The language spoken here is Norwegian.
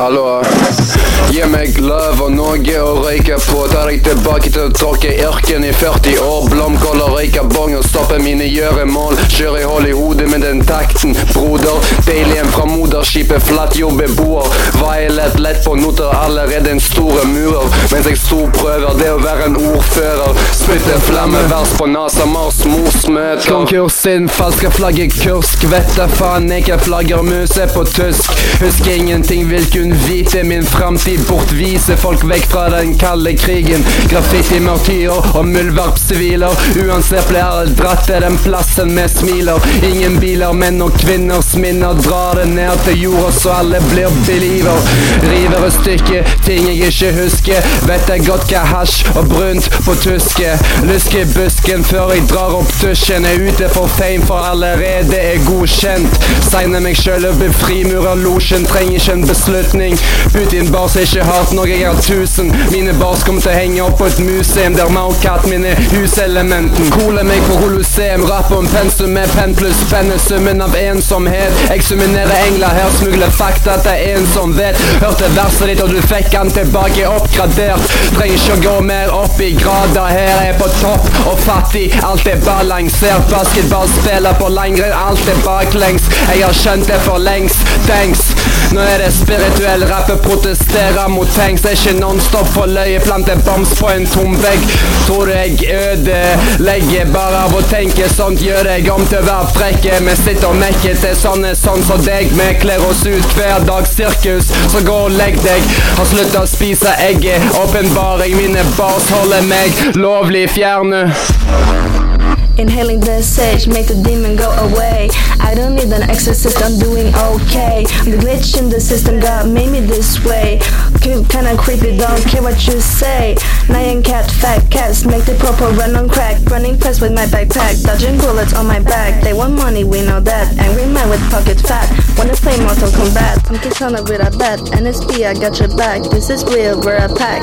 Hallo. Gi meg løv og noe å røyke på. Tar deg tilbake til å tråkke yrken i 40 år. Blomkål og røyke bong og stoppe mine gjøremål. Kjør i hull i hodet med den takten, broder. Deilig en flatt jo beboer. Violet lett på noter, allerede en store murer. Mens jeg storprøver det å være en ordfører. Spytte flammevers på NASA Mars morsmøter. Konkurs inn, falske flagget kursk. Vet faen ikke flaggermus er på tysk. Husker ingenting, vil kun vite min framtid bortvise folk vekk fra den kalde krigen. Graffiti, martyrer og muldvarpsiviler. Uansett ble alle dratt til den plassen med smiler. Ingen biler, menn og kvinners minner drar det ned til jorda så alle blir believer. River i stykker ting jeg ikke husker. Vet jeg godt hva hasj og brunt på tyske. Lusker busken før jeg drar opp tusjen. Er ute for fame, for allerede er godkjent. Signer meg sjøl og blir frimurerlosjen. Trenger ikke en beslutning. Putin bars er ikke hardt når jeg har tusen. Mine bars kommer til å henge opp på et museum der Maukat min er huselementen. Koler meg på holoseum, rapper om pensum med penn pluss penne. Summen av ensomhet. Eksaminerer engler her, smugler fakta til en som vet. Hørte verset ditt og du fikk han tilbake oppgradert. Trenger ikke å gå mer opp i grader. Her er på topp og fattig. Alt er balansert. Basketballspiller på langrenn, alt er baklengs. Jeg har skjønt det for lengst. Thanks. Nå er det spirituell rappe, protesterer mot tanks. Det er ikke nonstop for løye, plante bombs på en tom vegg. Tror du jeg ødelegger bare av å tenke sånt? Gjør deg om til å være frekke. Vi sitter og mekker til sånne sånn som deg. Vi kler oss ut hver dag, sirkus, så gå og legg deg. Har slutta å spise egget, åpenbaring. Mine bars holder meg lovlig fjerne. Inhaling the sage, make the demon go away. I don't need an exorcist, I'm doing okay. The glitch in the system got made me this way. Kinda creepy, don't care what you say. Nyan cat, fat cats, make the proper run on crack. Running fast with my backpack, dodging bullets on my back. They want money, we know that. Angry man with pocket fat, wanna play Mortal Kombat. I'm Kitana with a bat, NSP, I got your back. This is real, we're a pack.